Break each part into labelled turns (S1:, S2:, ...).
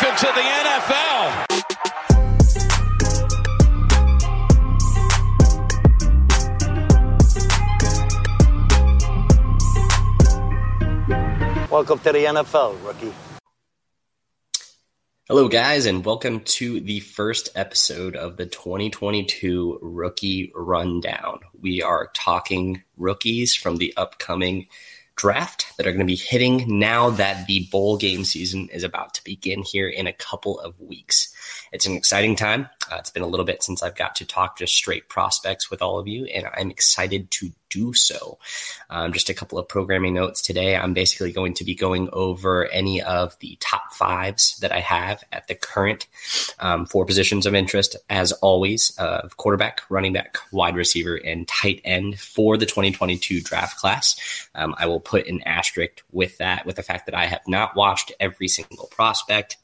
S1: Welcome to the NFL.
S2: Welcome to the NFL, rookie.
S3: Hello, guys, and welcome to the first episode of the 2022 Rookie Rundown. We are talking rookies from the upcoming draft that are going to be hitting now that the bowl game season is about to begin here in a couple of weeks. It's an exciting time. Uh, it's been a little bit since I've got to talk just straight prospects with all of you, and I'm excited to do so. Um, just a couple of programming notes today. I'm basically going to be going over any of the top fives that I have at the current um, four positions of interest, as always, uh, quarterback, running back, wide receiver, and tight end for the 2022 draft class. Um, I will put an asterisk with that, with the fact that I have not watched every single prospect.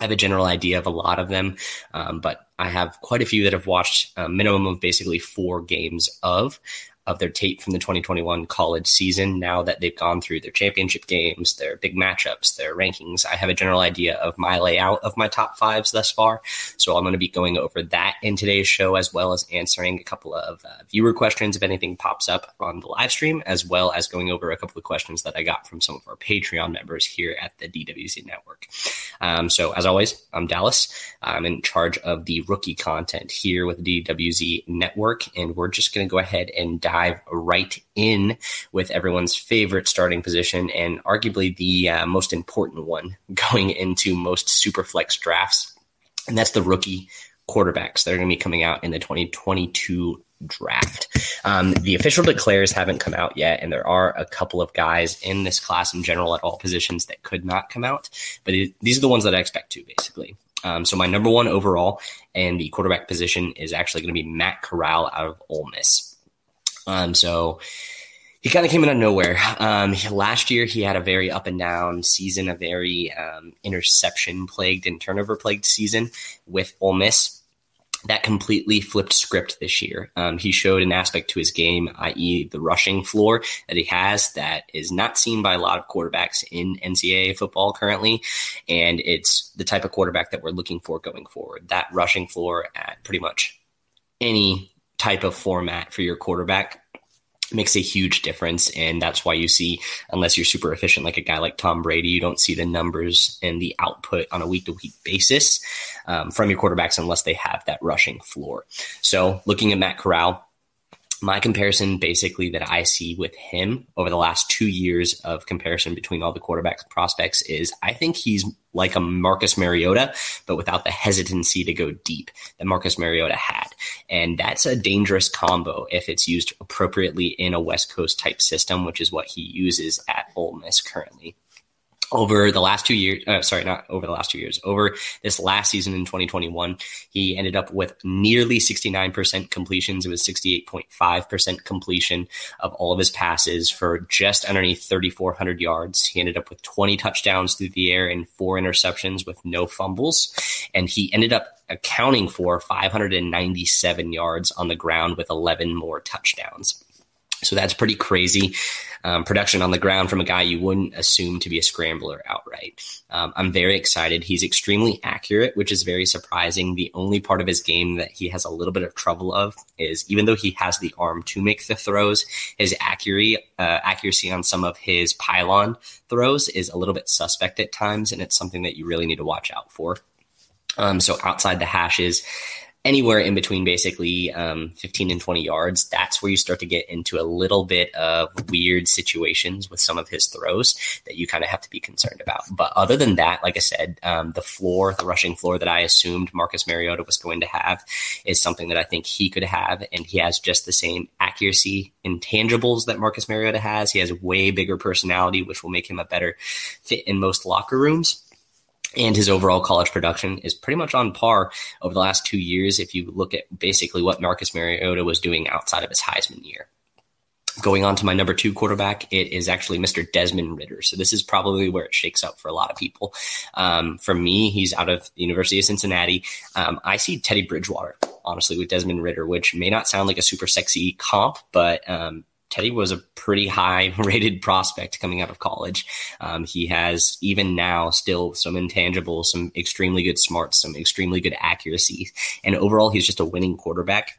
S3: I have a general idea of a lot of them, um, but I have quite a few that have watched a minimum of basically four games of of their tape from the 2021 college season. Now that they've gone through their championship games, their big matchups, their rankings, I have a general idea of my layout of my top fives thus far. So I'm going to be going over that in today's show, as well as answering a couple of uh, viewer questions if anything pops up on the live stream, as well as going over a couple of questions that I got from some of our Patreon members here at the DWZ Network. Um, so as always, I'm Dallas. I'm in charge of the rookie content here with the DWZ Network, and we're just going to go ahead and dive dive right in with everyone's favorite starting position and arguably the uh, most important one going into most super flex drafts. And that's the rookie quarterbacks that are going to be coming out in the 2022 draft. Um, the official declares haven't come out yet, and there are a couple of guys in this class in general at all positions that could not come out. But it, these are the ones that I expect to, basically. Um, so my number one overall and the quarterback position is actually going to be Matt Corral out of Ole Miss. Um, so he kind of came out of nowhere. Um, last year, he had a very up and down season, a very um, interception plagued and turnover plagued season with Ole Miss. That completely flipped script this year. Um, he showed an aspect to his game, i.e., the rushing floor that he has that is not seen by a lot of quarterbacks in NCAA football currently. And it's the type of quarterback that we're looking for going forward. That rushing floor at pretty much any type of format for your quarterback makes a huge difference. And that's why you see, unless you're super efficient, like a guy like Tom Brady, you don't see the numbers and the output on a week to week basis um, from your quarterbacks unless they have that rushing floor. So looking at Matt Corral, my comparison basically that I see with him over the last two years of comparison between all the quarterback prospects is I think he's like a Marcus Mariota, but without the hesitancy to go deep that Marcus Mariota had. And that's a dangerous combo if it's used appropriately in a West Coast type system, which is what he uses at Ole Miss currently over the last two years, uh, sorry, not over the last two years, over this last season in 2021, he ended up with nearly 69% completions. It was 68.5% completion of all of his passes for just underneath 3,400 yards. He ended up with 20 touchdowns through the air and four interceptions with no fumbles. And he ended up accounting for 597 yards on the ground with 11 more touchdowns. So that's pretty crazy um, production on the ground from a guy you wouldn't assume to be a scrambler outright. Um, I'm very excited. He's extremely accurate, which is very surprising. The only part of his game that he has a little bit of trouble of is even though he has the arm to make the throws, his accuracy, uh, accuracy on some of his pylon throws is a little bit suspect at times, and it's something that you really need to watch out for. Um, so outside the hashes, anywhere in between basically um, 15 and 20 yards, that's where you start to get into a little bit of weird situations with some of his throws that you kind of have to be concerned about. But other than that, like I said, um, the floor, the rushing floor that I assumed Marcus Mariota was going to have is something that I think he could have. And he has just the same accuracy intangibles that Marcus Mariota has. He has way bigger personality, which will make him a better fit in most locker rooms and his overall college production is pretty much on par over the last two years if you look at basically what Marcus Mariota was doing outside of his Heisman year. Going on to my number two quarterback, it is actually Mr. Desmond Ridder. So this is probably where it shakes up for a lot of people. Um, for me, he's out of the University of Cincinnati. Um, I see Teddy Bridgewater, honestly, with Desmond Ridder, which may not sound like a super sexy comp, but um, Teddy was a pretty high rated prospect coming out of college. Um, he has even now still some intangibles, some extremely good smarts, some extremely good accuracy, and overall he's just a winning quarterback.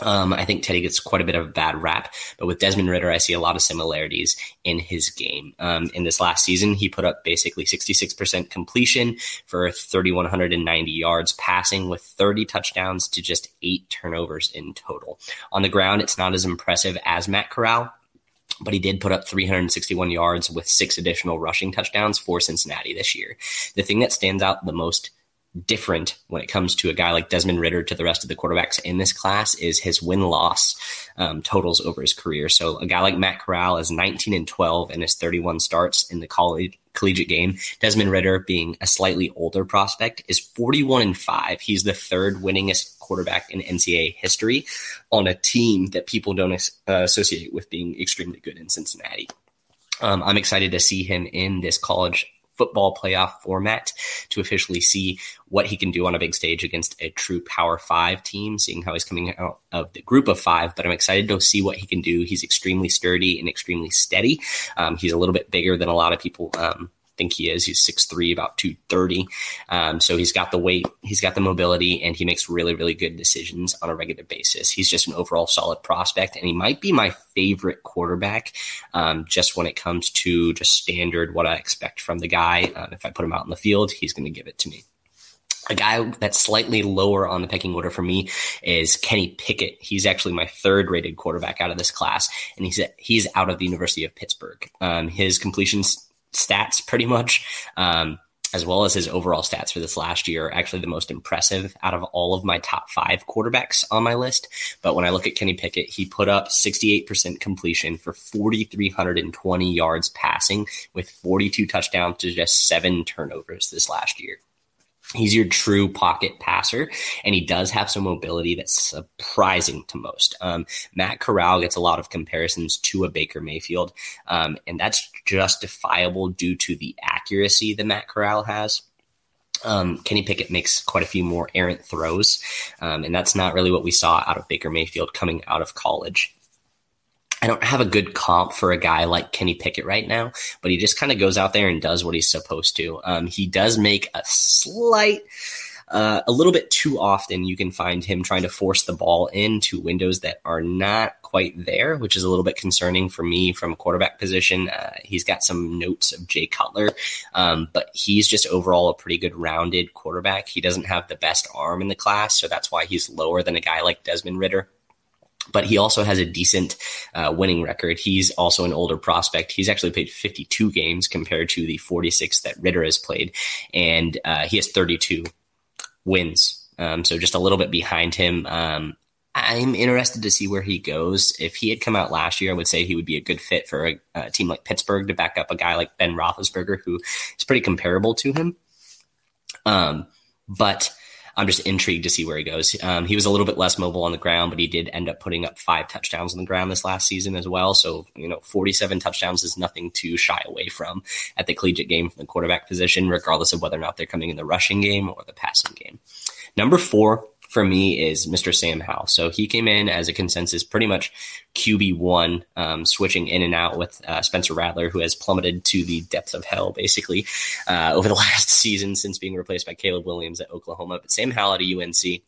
S3: Um, I think Teddy gets quite a bit of a bad rap, but with Desmond Ridder, I see a lot of similarities in his game. Um, in this last season, he put up basically 66% completion for 3,190 yards passing with 30 touchdowns to just eight turnovers in total. On the ground, it's not as impressive as Matt Corral, but he did put up 361 yards with six additional rushing touchdowns for Cincinnati this year. The thing that stands out the most different when it comes to a guy like Desmond Ridder to the rest of the quarterbacks in this class is his win loss um, totals over his career. So a guy like Matt Corral is 19 and 12 in his 31 starts in the college collegiate game. Desmond Ridder, being a slightly older prospect, is 41 and 5. He's the third winningest quarterback in NCAA history on a team that people don't uh, associate with being extremely good in Cincinnati. Um, I'm excited to see him in this college football playoff format to officially see what he can do on a big stage against a true Power Five team, seeing how he's coming out of the group of five. But I'm excited to see what he can do. He's extremely sturdy and extremely steady. Um, he's a little bit bigger than a lot of people um, think he is. He's 6'3, about 230. Um, so he's got the weight, he's got the mobility, and he makes really, really good decisions on a regular basis. He's just an overall solid prospect, and he might be my favorite quarterback um, just when it comes to just standard what I expect from the guy. Uh, if I put him out in the field, he's going to give it to me. A guy that's slightly lower on the pecking order for me is Kenny Pickett. He's actually my third rated quarterback out of this class, and he's he's out of the University of Pittsburgh. Um, his completions stats pretty much. Um, as well as his overall stats for this last year, are actually the most impressive out of all of my top five quarterbacks on my list. But when I look at Kenny Pickett, he put up 68% completion for 4,320 yards passing with 42 touchdowns to just seven turnovers this last year. He's your true pocket passer, and he does have some mobility that's surprising to most. Um, Matt Corral gets a lot of comparisons to a Baker Mayfield, um, and that's justifiable due to the accuracy that Matt Corral has. Um, Kenny Pickett makes quite a few more errant throws, um, and that's not really what we saw out of Baker Mayfield coming out of college. I don't have a good comp for a guy like Kenny Pickett right now, but he just kind of goes out there and does what he's supposed to. Um, he does make a slight, uh, a little bit too often. You can find him trying to force the ball into windows that are not quite there, which is a little bit concerning for me from a quarterback position. Uh, he's got some notes of Jay Cutler, um, but he's just overall a pretty good rounded quarterback. He doesn't have the best arm in the class, so that's why he's lower than a guy like Desmond Ridder but he also has a decent uh, winning record. He's also an older prospect. He's actually played 52 games compared to the 46 that Ridder has played, and uh, he has 32 wins. Um, so just a little bit behind him. Um, I'm interested to see where he goes. If he had come out last year, I would say he would be a good fit for a, a team like Pittsburgh to back up a guy like Ben Roethlisberger, who is pretty comparable to him. Um, but I'm just intrigued to see where he goes. Um, he was a little bit less mobile on the ground, but he did end up putting up five touchdowns on the ground this last season as well. So, you know, 47 touchdowns is nothing to shy away from at the collegiate game from the quarterback position, regardless of whether or not they're coming in the rushing game or the passing game. Number four, for me is Mr. Sam Howell. So he came in as a consensus pretty much QB one, um, switching in and out with uh, Spencer Rattler, who has plummeted to the depths of hell basically uh, over the last season since being replaced by Caleb Williams at Oklahoma. But Sam Howell at UNC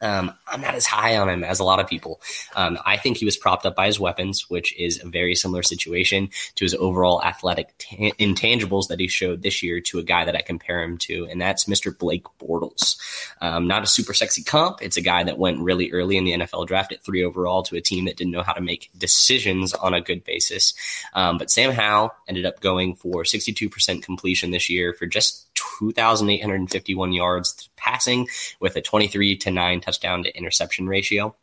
S3: um, I'm not as high on him as a lot of people. Um, I think he was propped up by his weapons, which is a very similar situation to his overall athletic t- intangibles that he showed this year to a guy that I compare him to, and that's Mr. Blake Bortles. Um, not a super sexy comp. It's a guy that went really early in the NFL draft at three overall to a team that didn't know how to make decisions on a good basis. Um, but Sam Howell ended up going for 62% completion this year for just 2,851 yards passing with a 23 to 9 touchdown to interception ratio.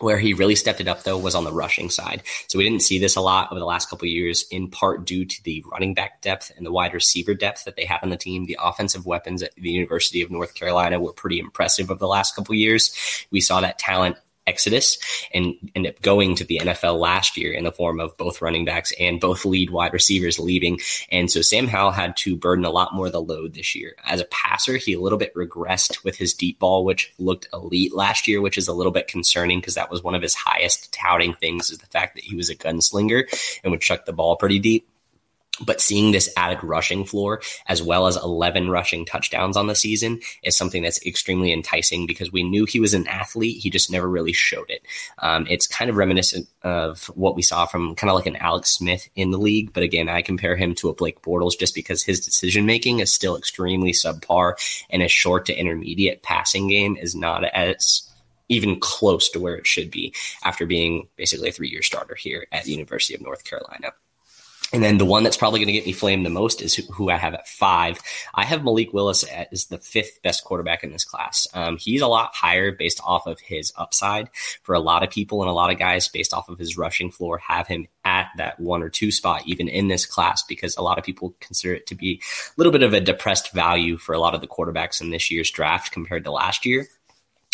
S3: Where he really stepped it up, though, was on the rushing side. So we didn't see this a lot over the last couple years, in part due to the running back depth and the wide receiver depth that they have on the team. The offensive weapons at the University of North Carolina were pretty impressive over the last couple years. We saw that talent exodus and end up going to the NFL last year in the form of both running backs and both lead wide receivers leaving. And so Sam Howell had to burden a lot more of the load this year. As a passer, he a little bit regressed with his deep ball, which looked elite last year, which is a little bit concerning because that was one of his highest touting things is the fact that he was a gunslinger and would chuck the ball pretty deep. But seeing this added rushing floor as well as 11 rushing touchdowns on the season is something that's extremely enticing because we knew he was an athlete. He just never really showed it. Um, it's kind of reminiscent of what we saw from kind of like an Alex Smith in the league. But again, I compare him to a Blake Bortles just because his decision making is still extremely subpar and his short to intermediate passing game is not as even close to where it should be after being basically a three year starter here at the University of North Carolina. And then the one that's probably going to get me flamed the most is who, I have at five. I have Malik Willis as the fifth best quarterback in this class. Um, he's a lot higher based off of his upside. For a lot of people and a lot of guys, based off of his rushing floor, have him at that one or two spot, even in this class, because a lot of people consider it to be a little bit of a depressed value for a lot of the quarterbacks in this year's draft compared to last year.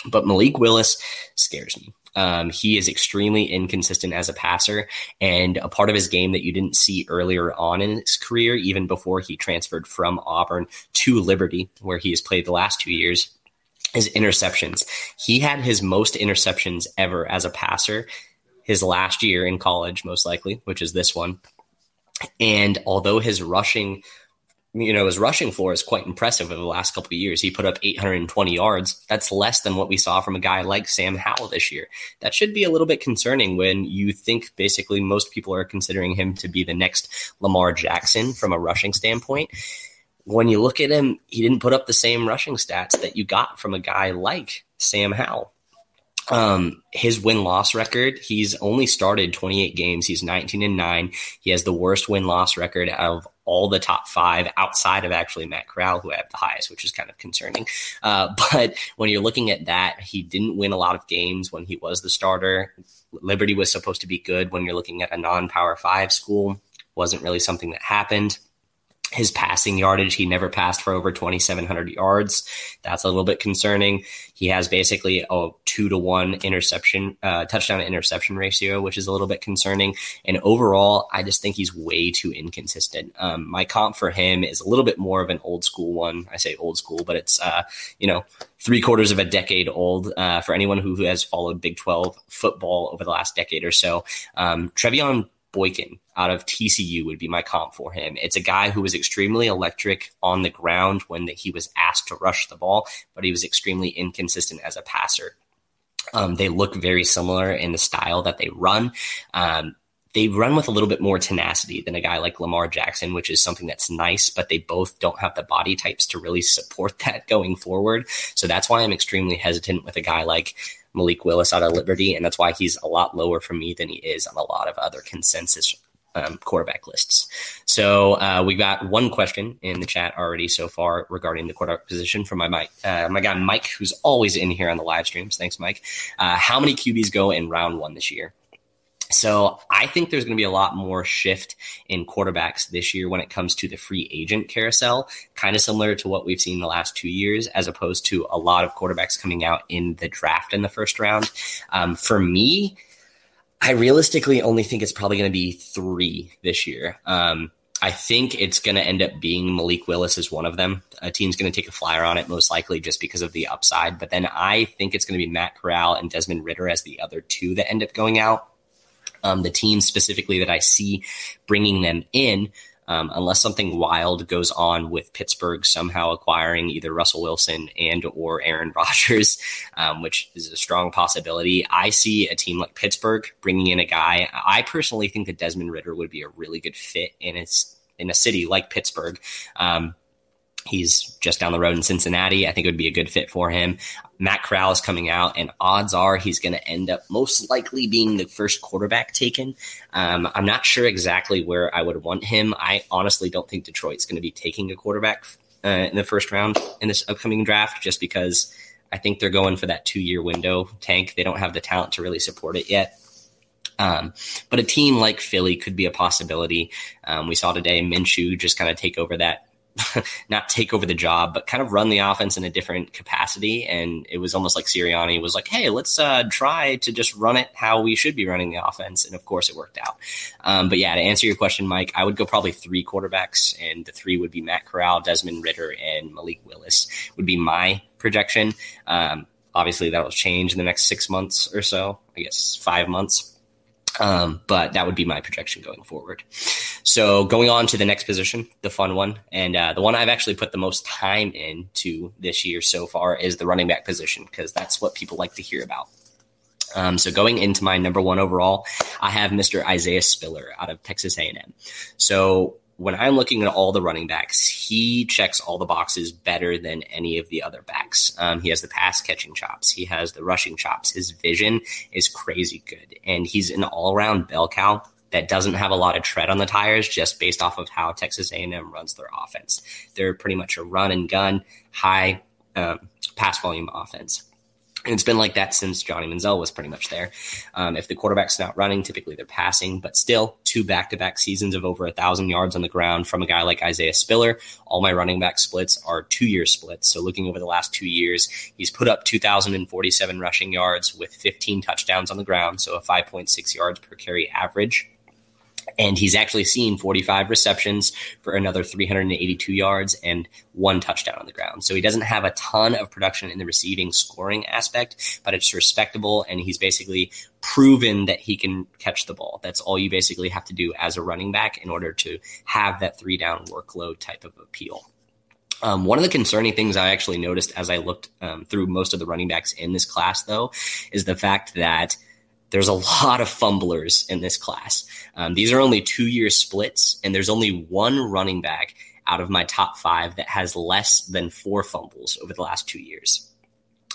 S3: But Malik Willis scares me. Um, he is extremely inconsistent as a passer, and a part of his game that you didn't see earlier on in his career, even before he transferred from Auburn to Liberty, where he has played the last two years, is interceptions. He had his most interceptions ever as a passer his last year in college, most likely, which is this one. And although his rushing you know, his rushing floor is quite impressive over the last couple of years. He put up 820 yards. That's less than what we saw from a guy like Sam Howell this year. That should be a little bit concerning when you think basically most people are considering him to be the next Lamar Jackson from a rushing standpoint. When you look at him, he didn't put up the same rushing stats that you got from a guy like Sam Howell. Um, his win loss record, he's only started 28 games. He's 19 and 9. He has the worst win loss record of all the top five outside of actually Matt Corral, who have the highest, which is kind of concerning. Uh, but when you're looking at that, he didn't win a lot of games when he was the starter. Liberty was supposed to be good when you're looking at a non power five school. Wasn't really something that happened his passing yardage. He never passed for over 2,700 yards. That's a little bit concerning. He has basically a two to one interception, uh, touchdown interception ratio, which is a little bit concerning. And overall, I just think he's way too inconsistent. Um, my comp for him is a little bit more of an old school one. I say old school, but it's, uh, you know, three quarters of a decade old uh, for anyone who, has followed Big 12 football over the last decade or so. Um, Trevone Boykin out of TCU would be my comp for him. It's a guy who was extremely electric on the ground when he was asked to rush the ball, but he was extremely inconsistent as a passer. Um, they look very similar in the style that they run. Um, they run with a little bit more tenacity than a guy like Lamar Jackson, which is something that's nice, but they both don't have the body types to really support that going forward. So that's why I'm extremely hesitant with a guy like Malik Willis out of Liberty, and that's why he's a lot lower for me than he is on a lot of other consensus um, quarterback lists. So uh, we got one question in the chat already so far regarding the quarterback position from my Mike, uh, my guy Mike, who's always in here on the live streams. Thanks, Mike. Uh, how many QBs go in round one this year? So I think there's going to be a lot more shift in quarterbacks this year when it comes to the free agent carousel, kind of similar to what we've seen the last two years, as opposed to a lot of quarterbacks coming out in the draft in the first round. Um, for me, I realistically only think it's probably going to be three this year. Um, I think it's going to end up being Malik Willis as one of them. A team's going to take a flyer on it, most likely just because of the upside. But then I think it's going to be Matt Corral and Desmond Ridder as the other two that end up going out. Um, the team specifically that I see bringing them in, um, unless something wild goes on with Pittsburgh somehow acquiring either Russell Wilson and or Aaron Rodgers, um, which is a strong possibility. I see a team like Pittsburgh bringing in a guy. I personally think that Desmond Ridder would be a really good fit in its in a city like Pittsburgh. Um, He's just down the road in Cincinnati. I think it would be a good fit for him. Matt Corral is coming out, and odds are he's going to end up most likely being the first quarterback taken. Um, I'm not sure exactly where I would want him. I honestly don't think Detroit's going to be taking a quarterback uh, in the first round in this upcoming draft, just because I think they're going for that two year window tank. They don't have the talent to really support it yet. Um, but a team like Philly could be a possibility. Um, we saw today Minshew just kind of take over that not take over the job, but kind of run the offense in a different capacity. And it was almost like Sirianni was like, "Hey, let's uh, try to just run it how we should be running the offense." And of course, it worked out. Um, but yeah, to answer your question, Mike, I would go probably three quarterbacks, and the three would be Matt Corral, Desmond Ridder, and Malik Willis would be my projection. Um, obviously, that will change in the next six months or so. I guess five months. Um, but that would be my projection going forward. So going on to the next position, the fun one, and uh, the one I've actually put the most time into this year so far is the running back position because that's what people like to hear about. Um, so going into my number one overall, I have Mr. Isaiah Spiller out of Texas A&M. So when I'm looking at all the running backs, he checks all the boxes better than any of the other backs. Um, he has the pass catching chops, he has the rushing chops. His vision is crazy good, and he's an all around bell cow that doesn't have a lot of tread on the tires, just based off of how Texas A&M runs their offense. They're pretty much a run and gun, high um, pass volume offense. And it's been like that since Johnny Manziel was pretty much there. Um, if the quarterback's not running, typically they're passing, but still two back to back seasons of over a thousand yards on the ground from a guy like Isaiah Spiller. All my running back splits are two year splits. So looking over the last two years, he's put up 2,047 rushing yards with 15 touchdowns on the ground. So a 5.6 yards per carry average and he's actually seen 45 receptions for another 382 yards and one touchdown on the ground. So he doesn't have a ton of production in the receiving scoring aspect, but it's respectable. And he's basically proven that he can catch the ball. That's all you basically have to do as a running back in order to have that three down workload type of appeal. Um, one of the concerning things I actually noticed as I looked um, through most of the running backs in this class, though, is the fact that there's a lot of fumblers in this class. Um, these are only two year splits, and there's only one running back out of my top five that has less than four fumbles over the last two years.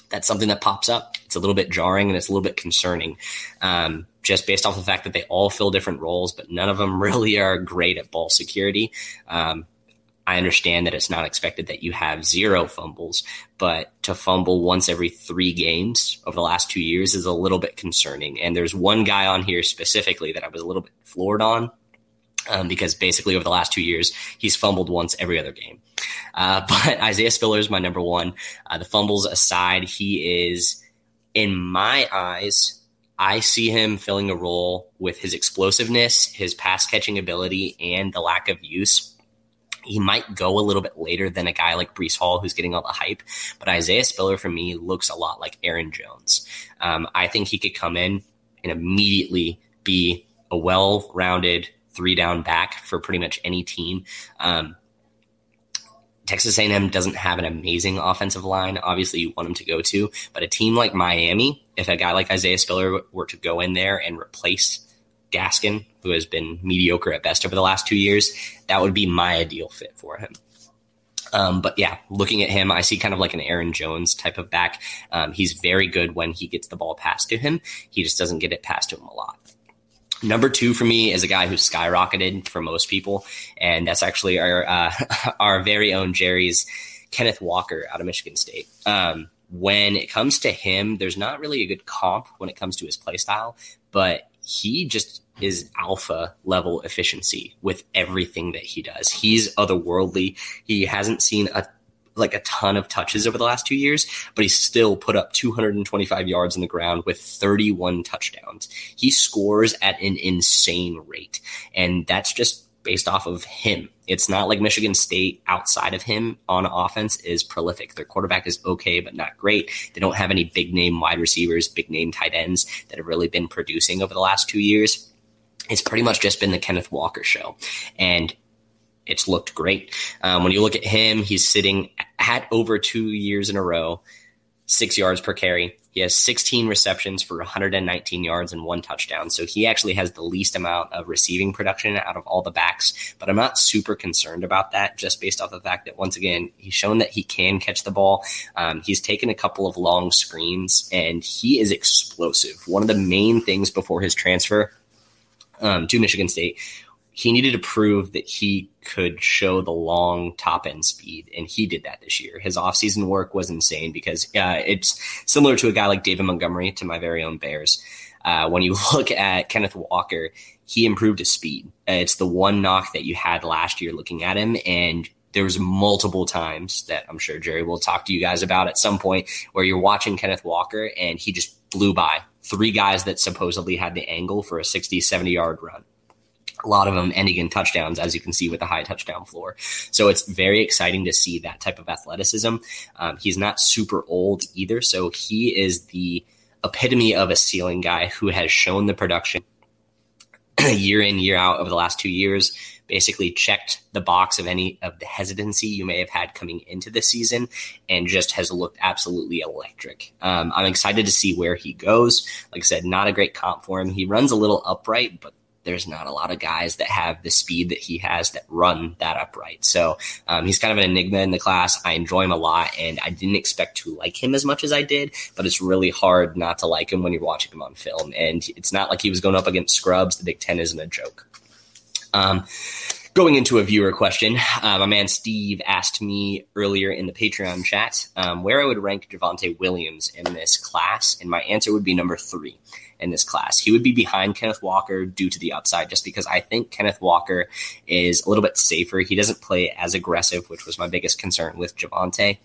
S3: That's something that pops up. It's a little bit jarring and it's a little bit concerning, um, just based off the fact that they all fill different roles, but none of them really are great at ball security. Um, I understand that it's not expected that you have zero fumbles, but to fumble once every three games over the last two years is a little bit concerning. And there's one guy on here specifically that I was a little bit floored on um, because basically over the last two years, he's fumbled once every other game. Uh, but Isaiah Spiller is my number one. Uh, the fumbles aside, he is, in my eyes, I see him filling a role with his explosiveness, his pass catching ability, and the lack of use he might go a little bit later than a guy like Breece Hall, who's getting all the hype. But Isaiah Spiller, for me, looks a lot like Aaron Jones. Um, I think he could come in and immediately be a well rounded three down back for pretty much any team. Um, Texas A&M doesn't have an amazing offensive line. Obviously, you want them to go to, but a team like Miami, if a guy like Isaiah Spiller were to go in there and replace Gaskin, who has been mediocre at best over the last two years, that would be my ideal fit for him. Um, but yeah, looking at him, I see kind of like an Aaron Jones type of back. Um, he's very good when he gets the ball passed to him. He just doesn't get it passed to him a lot. Number two for me is a guy who's skyrocketed for most people, and that's actually our uh, our very own Jerry's Kenneth Walker out of Michigan State. Um, when it comes to him, there's not really a good comp when it comes to his play style, but he just is alpha level efficiency with everything that he does. He's otherworldly. He hasn't seen a like a ton of touches over the last two years, but he still put up 225 yards in the ground with 31 touchdowns. He scores at an insane rate, and that's just based off of him. It's not like Michigan State outside of him on offense is prolific. Their quarterback is okay, but not great. They don't have any big name wide receivers, big name tight ends that have really been producing over the last two years. It's pretty much just been the Kenneth Walker show. And it's looked great. Um, when you look at him, he's sitting at over two years in a row, six yards per carry, he has 16 receptions for 119 yards and one touchdown. So he actually has the least amount of receiving production out of all the backs. But I'm not super concerned about that just based off the fact that, once again, he's shown that he can catch the ball. Um, he's taken a couple of long screens and he is explosive. One of the main things before his transfer um, to Michigan State he needed to prove that he could show the long top end speed, and he did that this year. His offseason work was insane because uh, it's similar to a guy like David Montgomery to my very own Bears. Uh, when you look at Kenneth Walker, he improved his speed. Uh, it's the one knock that you had last year looking at him, and there was multiple times that I'm sure Jerry will talk to you guys about at some point where you're watching Kenneth Walker and he just blew by three guys that supposedly had the angle for a 60, 70 yard run. A lot of them ending in touchdowns, as you can see with the high touchdown floor. So it's very exciting to see that type of athleticism. Um, he's not super old either. So he is the epitome of a ceiling guy who has shown the production year in, year out over the last two years basically checked the box of any of the hesitancy you may have had coming into the season and just has looked absolutely electric. Um, I'm excited to see where he goes. Like I said, not a great comp for him. He runs a little upright, but there's not a lot of guys that have the speed that he has that run that upright. So um, he's kind of an enigma in the class. I enjoy him a lot, and I didn't expect to like him as much as I did, but it's really hard not to like him when you're watching him on film. And it's not like he was going up against scrubs. The Big Ten isn't a joke. Um, going into a viewer question, uh, my man Steve asked me earlier in the Patreon chat um, where I would rank Javonte Williams in this class, and my answer would be number three in this class. He would be behind Kenneth Walker due to the upside, just because I think Kenneth Walker is a little bit safer. He doesn't play as aggressive, which was my biggest concern with Javonte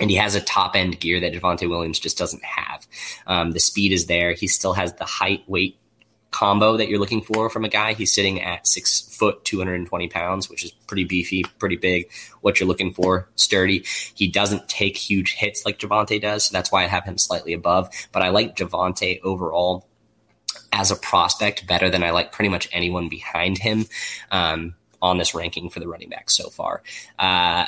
S3: and he has a top end gear that Javonte Williams just doesn't have. Um, the speed is there. He still has the height, weight, combo that you're looking for from a guy. He's sitting at six foot, 220 pounds, which is pretty beefy, pretty big. What you're looking for, sturdy. He doesn't take huge hits like Javonte does. So that's why I have him slightly above. But I like Javonte overall as a prospect better than I like pretty much anyone behind him um, on this ranking for the running back so far. Uh,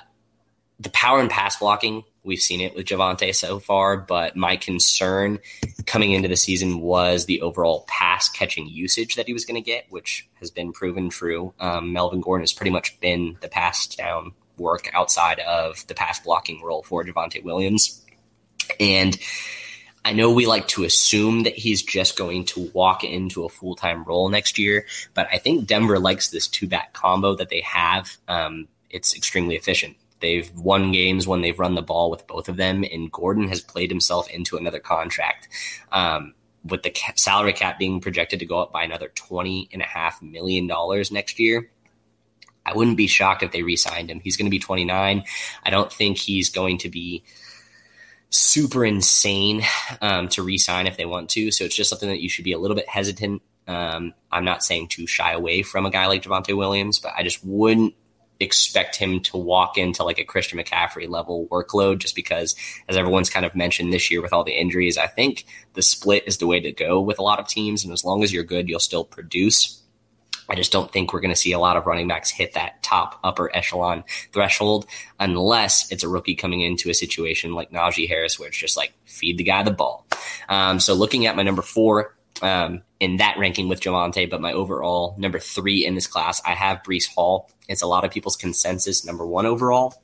S3: the power and pass blocking We've seen it with Javonte so far, but my concern coming into the season was the overall pass catching usage that he was going to get, which has been proven true. Um, Melvin Gordon has pretty much been the pass down work outside of the pass blocking role for Javonte Williams. And I know we like to assume that he's just going to walk into a full time role next year, but I think Denver likes this two back combo that they have. Um, it's extremely efficient. They've won games when they've run the ball with both of them, and Gordon has played himself into another contract. Um, with the salary cap being projected to go up by another $20.5 million next year, I wouldn't be shocked if they re signed him. He's going to be 29. I don't think he's going to be super insane um, to re sign if they want to. So it's just something that you should be a little bit hesitant. Um, I'm not saying to shy away from a guy like Javonte Williams, but I just wouldn't expect him to walk into like a Christian McCaffrey level workload just because, as everyone's kind of mentioned this year with all the injuries, I think the split is the way to go with a lot of teams. And as long as you're good, you'll still produce. I just don't think we're going to see a lot of running backs hit that top upper echelon threshold unless it's a rookie coming into a situation like Najee Harris, where it's just like feed the guy the ball. Um, so looking at my number four, um, in that ranking with Javonte, but my overall number three in this class, I have Breece Hall. It's a lot of people's consensus number one overall.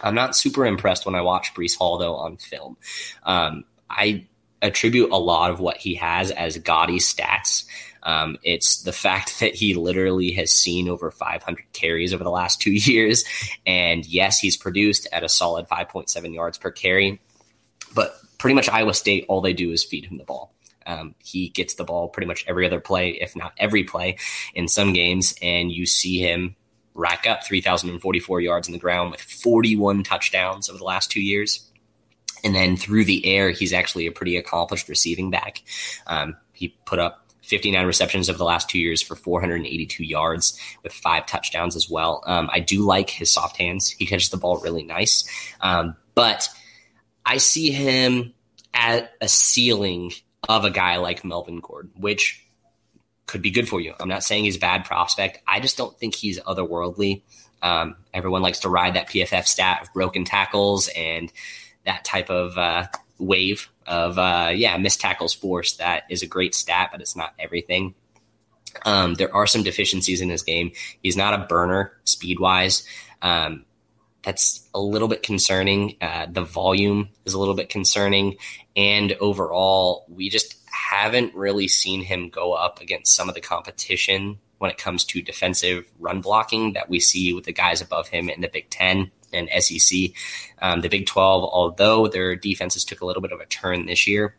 S3: I'm not super impressed when I watch Breece Hall though on film. Um, I attribute a lot of what he has as gaudy stats. Um, it's the fact that he literally has seen over 500 carries over the last two years. And yes, he's produced at a solid 5.7 yards per carry, but pretty much Iowa State, all they do is feed him the ball. Um, he gets the ball pretty much every other play, if not every play, in some games, and you see him rack up 3,044 yards in the ground with 41 touchdowns over the last two years. And then through the air, he's actually a pretty accomplished receiving back. Um, he put up 59 receptions over the last two years for 482 yards with five touchdowns as well. Um, I do like his soft hands. He catches the ball really nice. Um, but I see him at a ceiling of a guy like Melvin Gordon, which could be good for you. I'm not saying he's a bad prospect. I just don't think he's otherworldly. Um, everyone likes to ride that PFF stat of broken tackles and that type of uh, wave of uh, yeah missed tackles force. That is a great stat, but it's not everything. Um, there are some deficiencies in his game. He's not a burner speed wise. Um, that's a little bit concerning. Uh, the volume is a little bit concerning. And overall, we just haven't really seen him go up against some of the competition when it comes to defensive run blocking that we see with the guys above him in the Big Ten and SEC. Um, the Big 12, although their defenses took a little bit of a turn this year,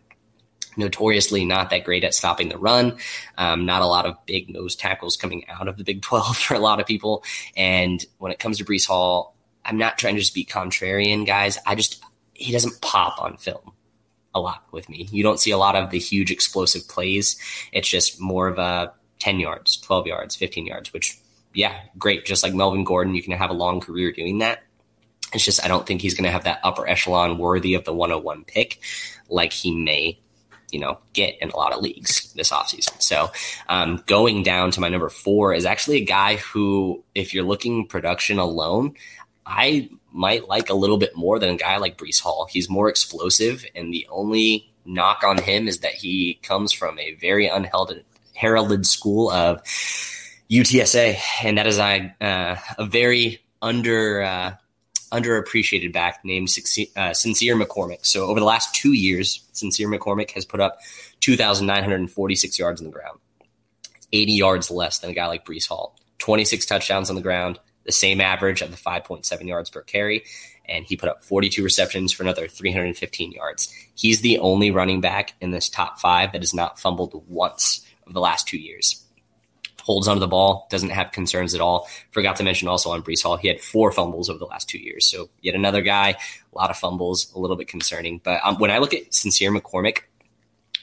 S3: notoriously not that great at stopping the run. Um, not a lot of big nose tackles coming out of the Big 12 for a lot of people. And when it comes to Breece Hall, I'm not trying to just be contrarian, guys. I just, he doesn't pop on film a lot with me. You don't see a lot of the huge explosive plays. It's just more of a 10 yards, 12 yards, 15 yards, which, yeah, great. Just like Melvin Gordon, you can have a long career doing that. It's just, I don't think he's going to have that upper echelon worthy of the 101 pick like he may you know get in a lot of leagues this offseason. So um, going down to my number four is actually a guy who, if you're looking production alone, I might like a little bit more than a guy like Breece Hall. He's more explosive, and the only knock on him is that he comes from a very unheralded heralded school of UTSA, and that is a, uh, a very under uh, underappreciated back named uh, Sincere McCormick. So over the last two years, Sincere McCormick has put up 2,946 yards on the ground, 80 yards less than a guy like Breece Hall, 26 touchdowns on the ground, the same average of the 5.7 yards per carry. And he put up 42 receptions for another 315 yards. He's the only running back in this top five that has not fumbled once of the last two years holds onto the ball, doesn't have concerns at all. Forgot to mention also on Breece Hall, he had four fumbles over the last two years. So yet another guy, a lot of fumbles, a little bit concerning. But um, when I look at Sincere McCormick,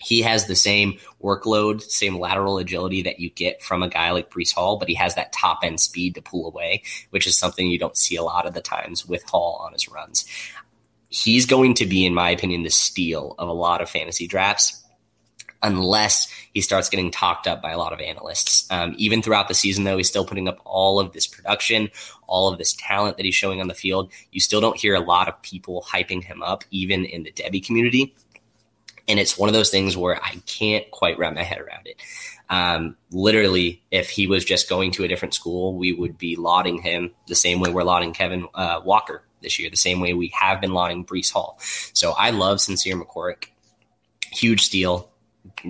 S3: he has the same workload, same lateral agility that you get from a guy like Breece Hall, but he has that top end speed to pull away, which is something you don't see a lot of the times with Hall on his runs. He's going to be, in my opinion, the steal of a lot of fantasy drafts unless he starts getting talked up by a lot of analysts. Um, even throughout the season, though, he's still putting up all of this production, all of this talent that he's showing on the field. You still don't hear a lot of people hyping him up, even in the Debbie community. And it's one of those things where I can't quite wrap my head around it. Um, literally, if he was just going to a different school, we would be lauding him the same way we're lauding Kevin uh, Walker this year, the same way we have been lauding Breece Hall. So I love Sincere McCormick. Huge steal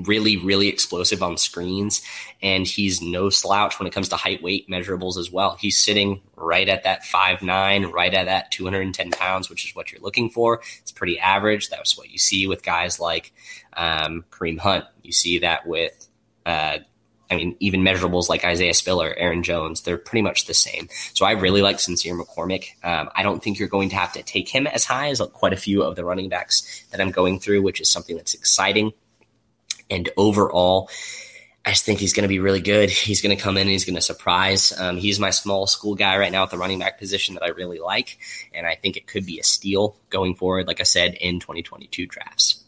S3: really, really explosive on screens. And he's no slouch when it comes to height weight measurables as well. He's sitting right at that five nine, right at that 210 pounds, which is what you're looking for. It's pretty average. That's what you see with guys like um, Kareem Hunt. You see that with, uh, I mean, even measurables like Isaiah Spiller, Aaron Jones, they're pretty much the same. So I really like Sincere McCormick. Um, I don't think you're going to have to take him as high as quite a few of the running backs that I'm going through, which is something that's exciting. And overall, I just think he's going to be really good. He's going to come in and he's going to surprise. Um, he's my small school guy right now at the running back position that I really like. And I think it could be a steal going forward, like I said, in 2022 drafts.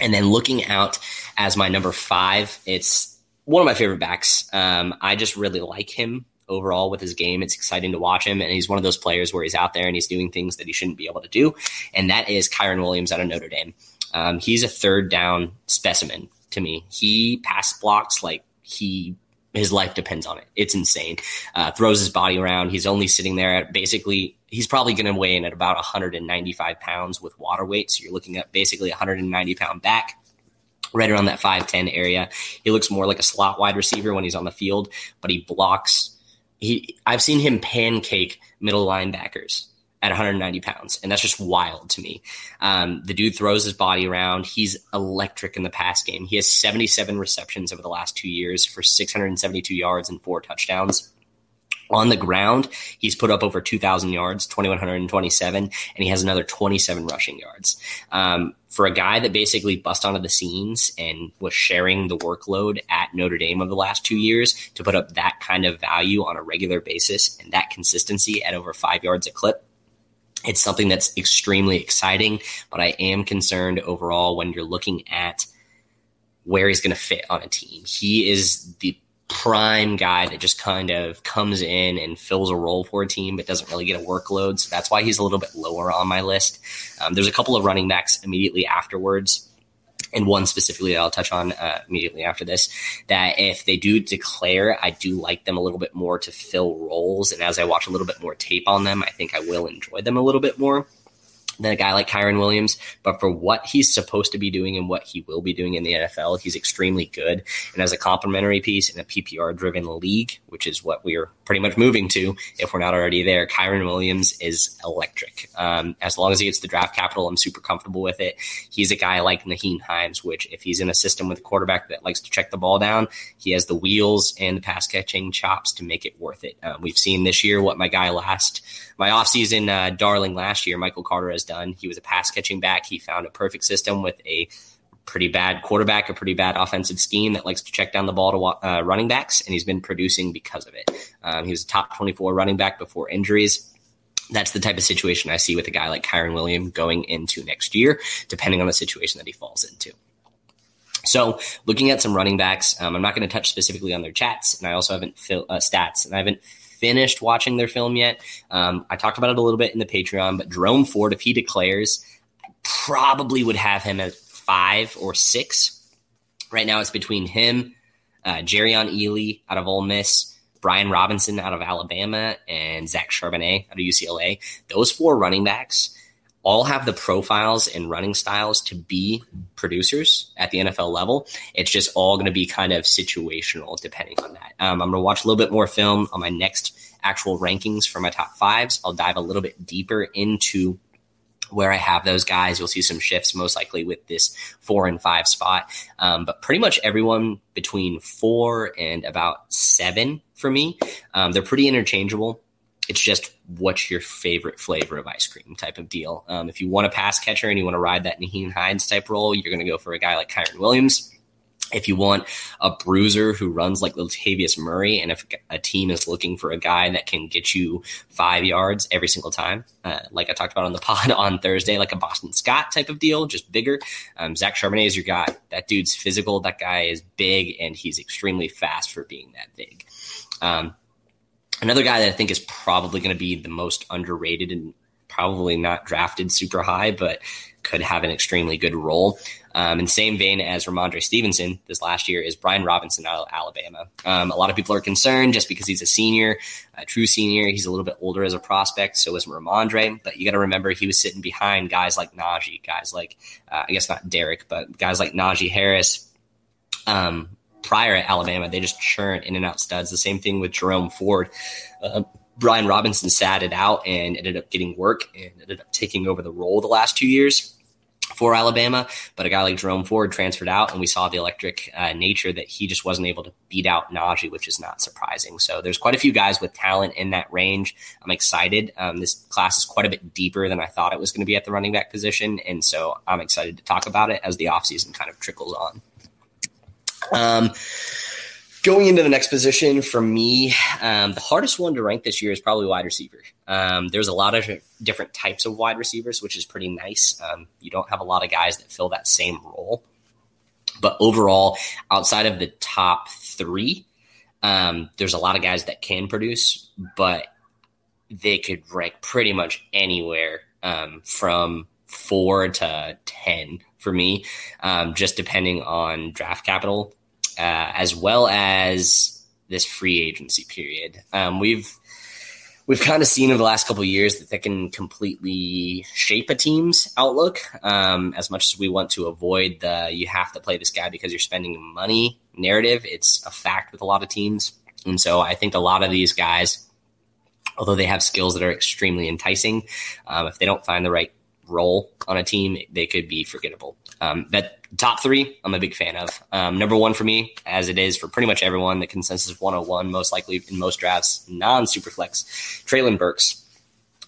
S3: And then looking out as my number five, it's one of my favorite backs. Um, I just really like him overall with his game. It's exciting to watch him. And he's one of those players where he's out there and he's doing things that he shouldn't be able to do. And that is Kyren Williams out of Notre Dame. Um, he's a third down specimen to me. He pass blocks like he his life depends on it. It's insane. Uh, throws his body around. He's only sitting there at basically. He's probably going to weigh in at about 195 pounds with water weight. So you're looking at basically 190 pound back right around that 5'10 area. He looks more like a slot wide receiver when he's on the field, but he blocks. He I've seen him pancake middle linebackers at 190 pounds, and that's just wild to me. Um, the dude throws his body around. He's electric in the pass game. He has 77 receptions over the last two years for 672 yards and four touchdowns. On the ground, he's put up over 2,000 yards, 2,127, and he has another 27 rushing yards. Um, for a guy that basically bust onto the scenes and was sharing the workload at Notre Dame over the last two years to put up that kind of value on a regular basis and that consistency at over five yards a clip, it's something that's extremely exciting, but I am concerned overall when you're looking at where he's going to fit on a team. He is the prime guy that just kind of comes in and fills a role for a team, but doesn't really get a workload. So that's why he's a little bit lower on my list. Um, there's a couple of running backs immediately afterwards and one specifically that I'll touch on uh, immediately after this, that if they do declare, I do like them a little bit more to fill roles. And as I watch a little bit more tape on them, I think I will enjoy them a little bit more. Than a guy like Kyren Williams. But for what he's supposed to be doing and what he will be doing in the NFL, he's extremely good. And as a complementary piece in a PPR driven league, which is what we're pretty much moving to if we're not already there, Kyren Williams is electric. Um, as long as he gets the draft capital, I'm super comfortable with it. He's a guy like Nyheim Hines, which if he's in a system with a quarterback that likes to check the ball down, he has the wheels and the pass catching chops to make it worth it. Um, we've seen this year what my guy last, my offseason uh, darling last year, Michael Carter has done. He was a pass catching back. He found a perfect system with a pretty bad quarterback, a pretty bad offensive scheme that likes to check down the ball to uh, running backs, and he's been producing because of it. Um, he was a top 24 running back before injuries. That's the type of situation I see with a guy like Kyren William going into next year, depending on the situation that he falls into. So, looking at some running backs, um, I'm not going to touch specifically on their chats, and I also haven't fil- uh, stats, and I haven't finished watching their film yet. Um, I talked about it a little bit in the Patreon, but Jerome Ford, if he declares, I probably would have him at five or six. Right now, it's between him, uh, Jerrion Ealy out of Ole Miss, Brian Robinson out of Alabama, and Zach Charbonnet out of UCLA. Those four running backs all have the profiles and running styles to be producers at the NFL level. It's just all going to be kind of situational depending on that. Um, I'm going to watch a little bit more film on my next actual rankings for my top fives. I'll dive a little bit deeper into where I have those guys. You'll see some shifts most likely with this four and five spot. Um, but pretty much everyone between four and about seven for me, um, they're pretty interchangeable. It's just what's your favorite flavor of ice cream type of deal. Um, if you want a pass catcher and you want to ride that Nyheim Hines type role, you're going to go for a guy like Kyren Williams. If you want a bruiser who runs like Latavius Murray, and if a team is looking for a guy that can get you five yards every single time, uh, like I talked about on the pod on Thursday, like a Boston Scott type of deal, just bigger. Um, Zach Charbonnet is your guy. That dude's physical. That guy is big, and he's extremely fast for being that big. Um, another guy that I think is probably going to be the most underrated and probably not drafted super high, but could have an extremely good role. Um, in the same vein as Rhamondre Stevenson this last year is Brian Robinson out of Alabama. Um, a lot of people are concerned just because he's a senior, a true senior. He's a little bit older as a prospect, so is Rhamondre. But you got to remember he was sitting behind guys like Najee, guys like, uh, I guess not Derek, but guys like Najee Harris. Um, prior at Alabama, they just churn in and out studs. The same thing with Jerome Ford. Uh, Brian Robinson sat it out and ended up getting work and ended up taking over the role the last two years for Alabama, but a guy like Jerome Ford transferred out, and we saw the electric uh, nature that he just wasn't able to beat out Najee, which is not surprising. So there's quite a few guys with talent in that range. I'm excited. Um, this class is quite a bit deeper than I thought it was going to be at the running back position, and so I'm excited to talk about it as the offseason kind of trickles on. Um, Going into the next position for me, um, the hardest one to rank this year is probably wide receiver. Um, there's a lot of different types of wide receivers, which is pretty nice. Um, you don't have a lot of guys that fill that same role. But overall, outside of the top three, um, there's a lot of guys that can produce, but they could rank pretty much anywhere um, from four to 10 for me, um, just depending on draft capital uh, as well as this free agency period. Um, we've we've kind of seen over the last couple years that that can completely shape a team's outlook. Um, as much as we want to avoid the you have to play this guy because you're spending money narrative, it's a fact with a lot of teams. And so I think a lot of these guys, although they have skills that are extremely enticing, um, if they don't find the right role on a team, they could be forgettable. Um, that top three, I'm a big fan of. Um, number one for me, as it is for pretty much everyone, the consensus 101, most likely in most drafts, non superflex, Treylon Burks.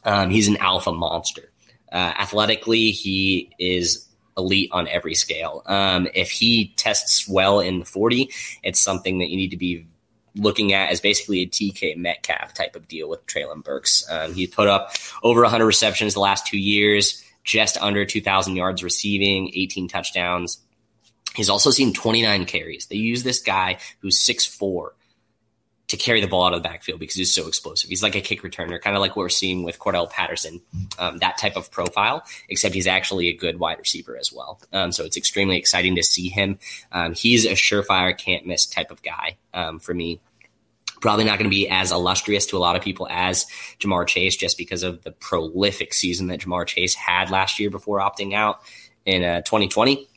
S3: Um, he's an alpha monster. Uh, athletically, he is elite on every scale. Um, if he tests well in the 40, it's something that you need to be looking at as basically a DK Metcalf type of deal with Treylon Burks. Um, he put up over 100 receptions the last two years just under 2,000 yards receiving, 18 touchdowns. He's also seen 29 carries. They use this guy who's 6'4 to carry the ball out of the backfield because he's so explosive. He's like a kick returner, kind of like what we're seeing with Cordarrelle Patterson, um, that type of profile, except he's actually a good wide receiver as well. Um, so it's extremely exciting to see him. Um, he's a surefire, can't miss type of guy um, for me. Probably not going to be as illustrious to a lot of people as Ja'Marr Chase, just because of the prolific season that Ja'Marr Chase had last year before opting out in uh, 2020.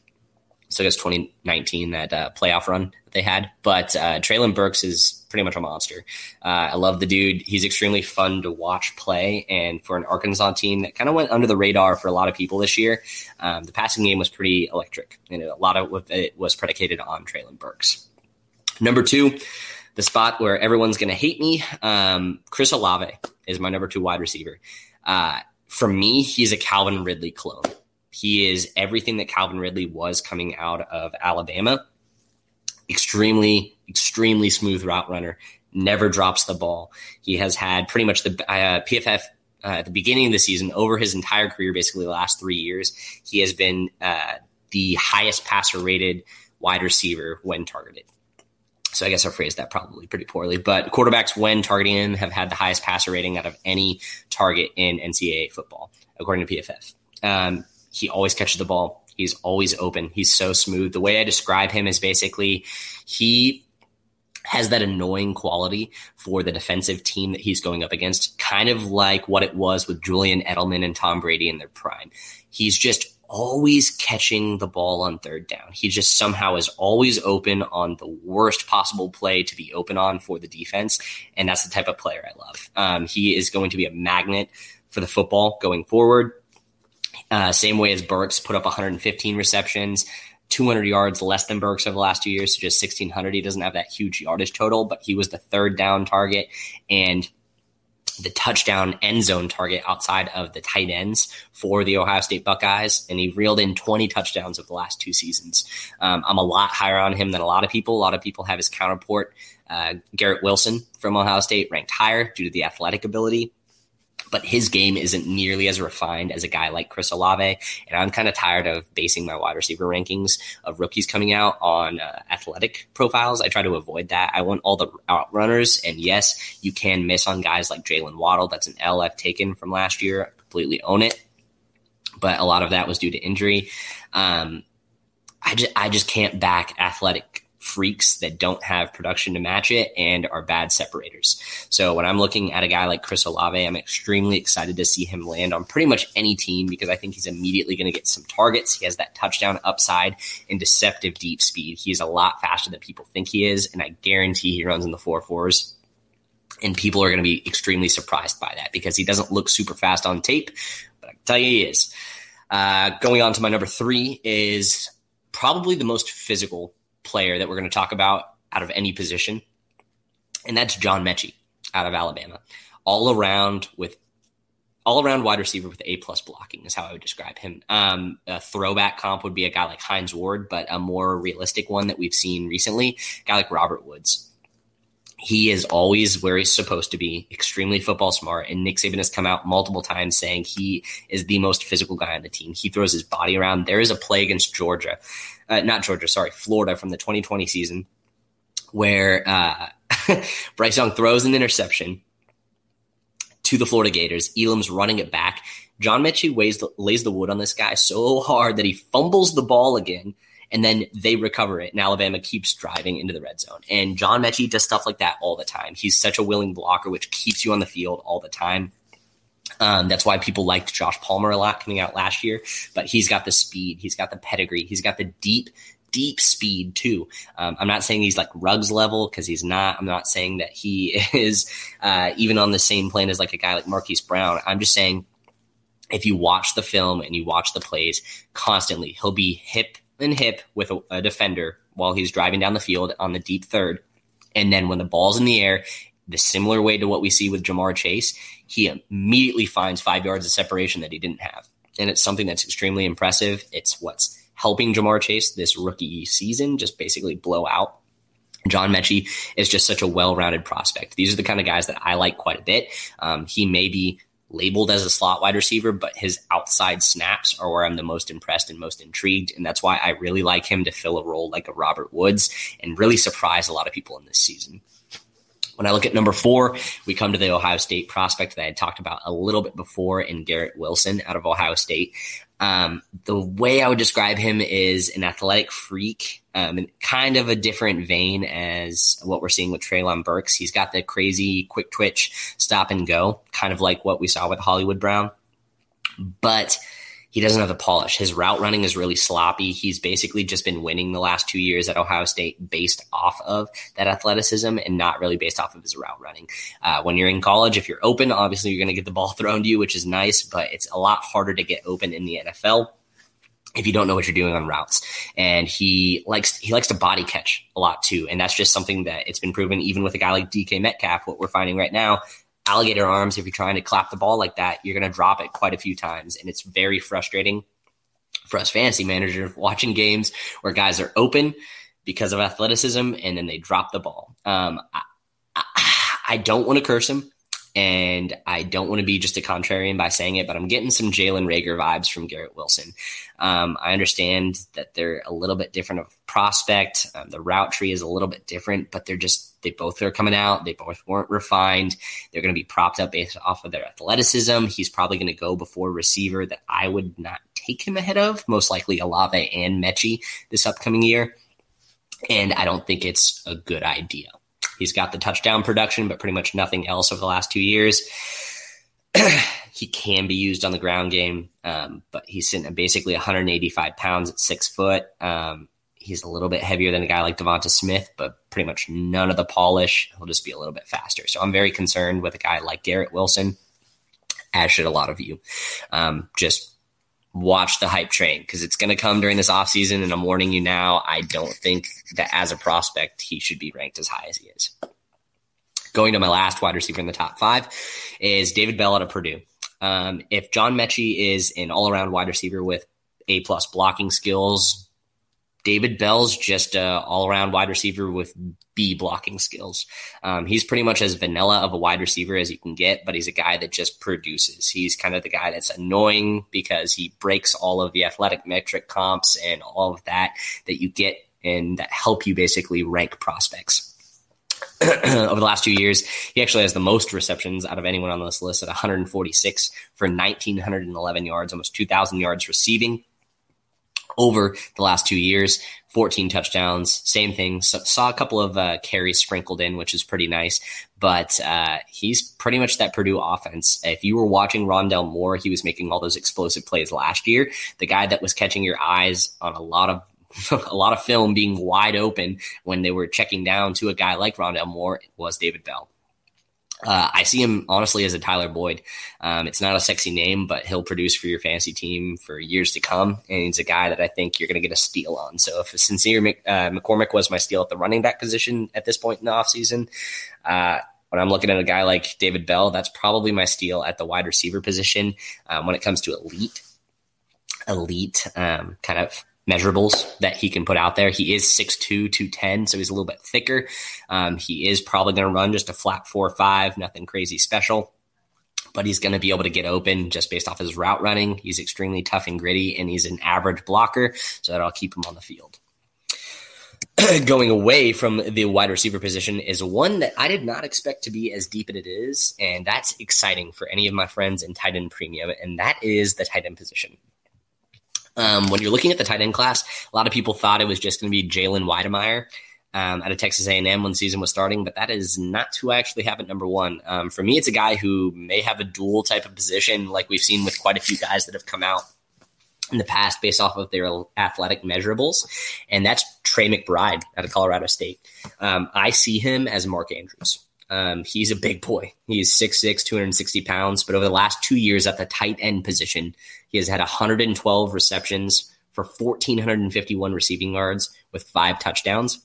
S3: So I guess 2019, that uh, playoff run that they had. But uh, Treylon Burks is pretty much a monster. Uh, I love the dude. He's extremely fun to watch play. And for an Arkansas team that kind of went under the radar for a lot of people this year, um, the passing game was pretty electric. And a lot of it was predicated on Treylon Burks. Number two, the spot where everyone's going to hate me. Um, Chris Olave is my number two wide receiver. Uh, for me, he's a Calvin Ridley clone. He is everything that Calvin Ridley was coming out of Alabama. Extremely, extremely smooth route runner. Never drops the ball. He has had pretty much the uh, PFF uh, at the beginning of the season over his entire career, basically the last three years. He has been uh, the highest passer rated wide receiver when targeted. So I guess I phrased that probably pretty poorly. But quarterbacks, when targeting him, have had the highest passer rating out of any target in NCAA football, according to PFF. Um, he always catches the ball. He's always open. He's so smooth. The way I describe him is basically he has that annoying quality for the defensive team that he's going up against, kind of like what it was with Julian Edelman and Tom Brady in their prime. He's just always catching the ball on third down. He just somehow is always open on the worst possible play to be open on for the defense. And that's the type of player I love. Um, he is going to be a magnet for the football going forward. Uh, same way as Burks put up 115 receptions, 200 yards less than Burks over the last two years, so just 1,600. He doesn't have that huge yardage total, but he was the third down target and the touchdown end zone target outside of the tight ends for the Ohio State Buckeyes, and he reeled in 20 touchdowns of the last two seasons. Um, I'm a lot higher on him than a lot of people. A lot of people have his counterpart, uh, Garrett Wilson from Ohio State, ranked higher due to the athletic ability but his game isn't nearly as refined as a guy like Chris Olave. And I'm kind of tired of basing my wide receiver rankings of rookies coming out on uh, athletic profiles. I try to avoid that. I want all the outrunners. And yes, you can miss on guys like Jaylen Waddle. That's an L I've taken from last year. I completely own it. But a lot of that was due to injury. Um, I just, I just can't back athletic freaks that don't have production to match it and are bad separators. So when I'm looking at a guy like Chris Olave, I'm extremely excited to see him land on pretty much any team because I think he's immediately going to get some targets. He has that touchdown upside and deceptive deep speed. He's a lot faster than people think he is, and I guarantee he runs in the four fours. And people are going to be extremely surprised by that because he doesn't look super fast on tape, but I can tell you he is. Uh, going on to my number three is probably the most physical player that we're going to talk about out of any position, and that's John Metchie out of Alabama. All around with all around wide receiver with A plus blocking is how I would describe him. Um, a throwback comp would be a guy like Hines Ward, but a more realistic one that we've seen recently, guy like Robert Woods. He is always where he's supposed to be, extremely football smart. And Nick Saban has come out multiple times saying he is the most physical guy on the team. He throws his body around. There is a play against Georgia uh, not Georgia, sorry, Florida from the 2020 season, where uh, Bryce Young throws an interception to the Florida Gators. Elam's running it back. John Metchie lays the, lays the wood on this guy so hard that he fumbles the ball again, and then they recover it, and Alabama keeps driving into the red zone. And John Metchie does stuff like that all the time. He's such a willing blocker, which keeps you on the field all the time. Um, that's why people liked Josh Palmer a lot coming out last year. But he's got the speed, he's got the pedigree, he's got the deep, deep speed too. Um, I'm not saying he's like Ruggs level because he's not. I'm not saying that he is uh, even on the same plane as like a guy like Marquise Brown. I'm just saying if you watch the film and you watch the plays constantly, he'll be hip and hip with a, a defender while he's driving down the field on the deep third. And then when the ball's in the air, the similar way to what we see with Ja'Marr Chase, he immediately finds five yards of separation that he didn't have. And it's something that's extremely impressive. It's what's helping Ja'Marr Chase this rookie season just basically blow out. John Metchie is just such a well rounded prospect. These are the kind of guys that I like quite a bit. Um, he may be labeled as a slot wide receiver, but his outside snaps are where I'm the most impressed and most intrigued. And that's why I really like him to fill a role like a Robert Woods and really surprise a lot of people in this season. When I look at number four, we come to the Ohio State prospect that I had talked about a little bit before in Garrett Wilson out of Ohio State. Um, the way I would describe him is an athletic freak Um, and kind of a different vein as what we're seeing with Treylon Burks. He's got the crazy quick twitch stop and go, kind of like what we saw with Hollywood Brown. But he doesn't have the polish. His route running is really sloppy. He's basically just been winning the last two years at Ohio State based off of that athleticism and not really based off of his route running. Uh, when you're in college, if you're open, obviously you're going to get the ball thrown to you, which is nice, but it's a lot harder to get open in the NFL if you don't know what you're doing on routes. And he likes he likes to body catch a lot too. And that's just something that it's been proven even with a guy like DK Metcalf, what we're finding right now alligator arms, if you're trying to clap the ball like that, you're going to drop it quite a few times. And it's very frustrating for us fantasy managers watching games where guys are open because of athleticism and then they drop the ball. Um, I, I, I don't want to curse him. And I don't want to be just a contrarian by saying it, but I'm getting some Jalen Reagor vibes from Garrett Wilson. Um, I understand that they're a little bit different of prospect. Um, the route tree is a little bit different, but they're just they both are coming out. They both weren't refined. They're going to be propped up based off of their athleticism. He's probably going to go before receiver that I would not take him ahead of, most likely Olave and Metchie this upcoming year. And I don't think it's a good idea. He's got the touchdown production, but pretty much nothing else over the last two years. he can be used on the ground game, um, but he's sitting at basically 185 pounds at six foot. Um, he's a little bit heavier than a guy like Devonta Smith, but pretty much none of the polish. He'll just be a little bit faster. So I'm very concerned with a guy like Garrett Wilson, as should a lot of you. Um, just watch the hype train because it's going to come during this offseason. And I'm warning you now, I don't think that as a prospect, he should be ranked as high as he is. Going to my last wide receiver in the top five is David Bell out of Purdue. Um, if John Metchie is an all around wide receiver with A plus blocking skills, David Bell's just a all around wide receiver with B blocking skills. Um, he's pretty much as vanilla of a wide receiver as you can get, but he's a guy that just produces. He's kind of the guy that's annoying because he breaks all of the athletic metric comps and all of that that you get and that help you basically rank prospects. over the last two years, he actually has the most receptions out of anyone on this list at 146 for 1,911 yards, almost 2,000 yards receiving over the last two years. 14 touchdowns, same thing. So, saw a couple of uh, carries sprinkled in, which is pretty nice. But uh, he's pretty much that Purdue offense. If you were watching Rondale Moore, he was making all those explosive plays last year. The guy that was catching your eyes on a lot of a lot of film being wide open when they were checking down to a guy like Rondale Moore was David Bell. Uh, I see him honestly as a Tyler Boyd. Um, it's not a sexy name, but he'll produce for your fantasy team for years to come. And he's a guy that I think you're going to get a steal on. So if Sincere uh, McCormick was my steal at the running back position at this point in the offseason, uh, when I'm looking at a guy like David Bell, that's probably my steal at the wide receiver position. Um, when it comes to elite, elite um, kind of measurables that he can put out there. He is 6'2, 210, so he's a little bit thicker. Um, he is probably going to run just a flat 4 5, nothing crazy special. But he's going to be able to get open just based off his route running. He's extremely tough and gritty, and he's an average blocker, so that'll keep him on the field. Going away from the wide receiver position is one that I did not expect to be as deep as it is, and that's exciting for any of my friends in tight end premium, and that is the tight end position. Um, when you're looking at the tight end class, a lot of people thought it was just going to be Jalen Wydermyer um, out of Texas A&M when season was starting, but that is not who I actually have at number one. Um, for me, it's a guy who may have a dual type of position, like we've seen with quite a few guys that have come out in the past based off of their athletic measurables, and that's Trey McBride out of Colorado State. Um, I see him as Mark Andrews. Um, he's a big boy. He's 6'6, 260 pounds. But over the last two years at the tight end position, he has had 112 receptions for 1,451 receiving yards with five touchdowns.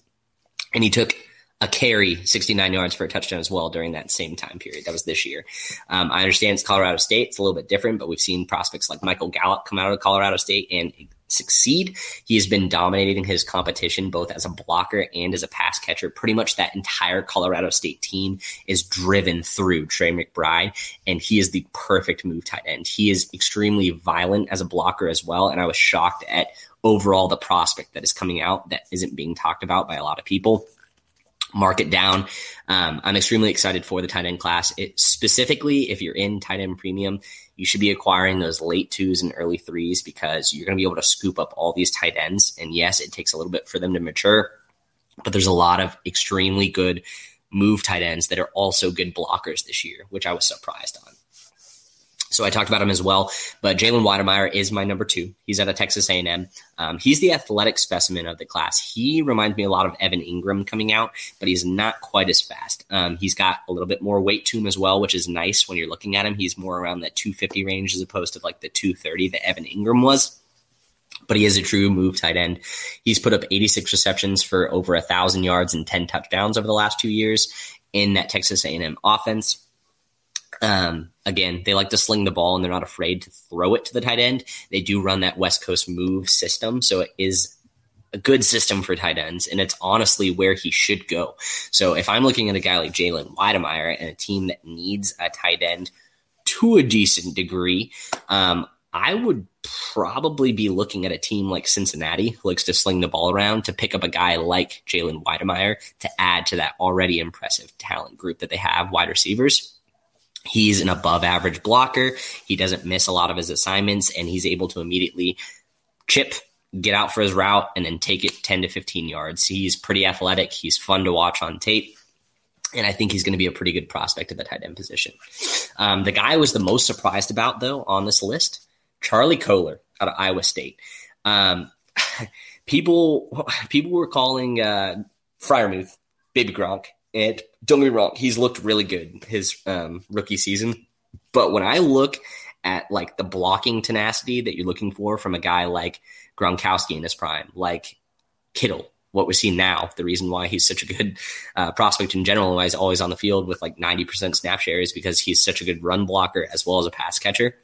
S3: And he took a carry, 69 yards for a touchdown as well during that same time period. That was this year. Um, I understand it's Colorado State. It's a little bit different, but we've seen prospects like Michael Gallup come out of Colorado State and succeed. He has been dominating his competition both as a blocker and as a pass catcher. Pretty much that entire Colorado State team is driven through Trey McBride, and he is the perfect move tight end. He is extremely violent as a blocker as well, and I was shocked at overall the prospect that is coming out that isn't being talked about by a lot of people mark it down. Um, I'm extremely excited for the tight end class. It, specifically, if you're in tight end premium, you should be acquiring those late twos and early threes because you're going to be able to scoop up all these tight ends. And yes, it takes a little bit for them to mature, but there's a lot of extremely good move tight ends that are also good blockers this year, which I was surprised on. So I talked about him as well. But Jalen Wydermyer is my number two. He's at a Texas A&M. Um, he's the athletic specimen of the class. He reminds me a lot of Evan Engram coming out, but he's not quite as fast. Um, he's got a little bit more weight to him as well, which is nice when you're looking at him. He's more around that 250 range as opposed to like the 230 that Evan Engram was but he is a true move tight end. He's put up 86 receptions for over a thousand yards and 10 touchdowns over the last two years in that Texas A&M offense. Um, again, they like to sling the ball and they're not afraid to throw it to the tight end. They do run that West Coast move system, so it is a good system for tight ends, and it's honestly where he should go. So if I'm looking at a guy like Jalen Wydermyer and a team that needs a tight end to a decent degree, um, I would probably be looking at a team like Cincinnati, who likes to sling the ball around, to pick up a guy like Jalen Wydermyer to add to that already impressive talent group that they have, wide receivers. He's an above average blocker. He doesn't miss a lot of his assignments, and he's able to immediately chip, get out for his route, and then take it 10 to 15 yards. He's pretty athletic. He's fun to watch on tape. And I think he's going to be a pretty good prospect at the tight end position. Um, the guy I was the most surprised about, though, on this list, Charlie Kolar out of Iowa State. Um, people, people were calling uh, Freiermuth Baby Gronk and don't get me wrong, he's looked really good his um, rookie season. But when I look at like the blocking tenacity that you're looking for from a guy like Gronkowski in his prime, like Kittle, what we see now, the reason why he's such a good uh, prospect in general, why he's always on the field with like 90% snap share is because he's such a good run blocker as well as a pass catcher.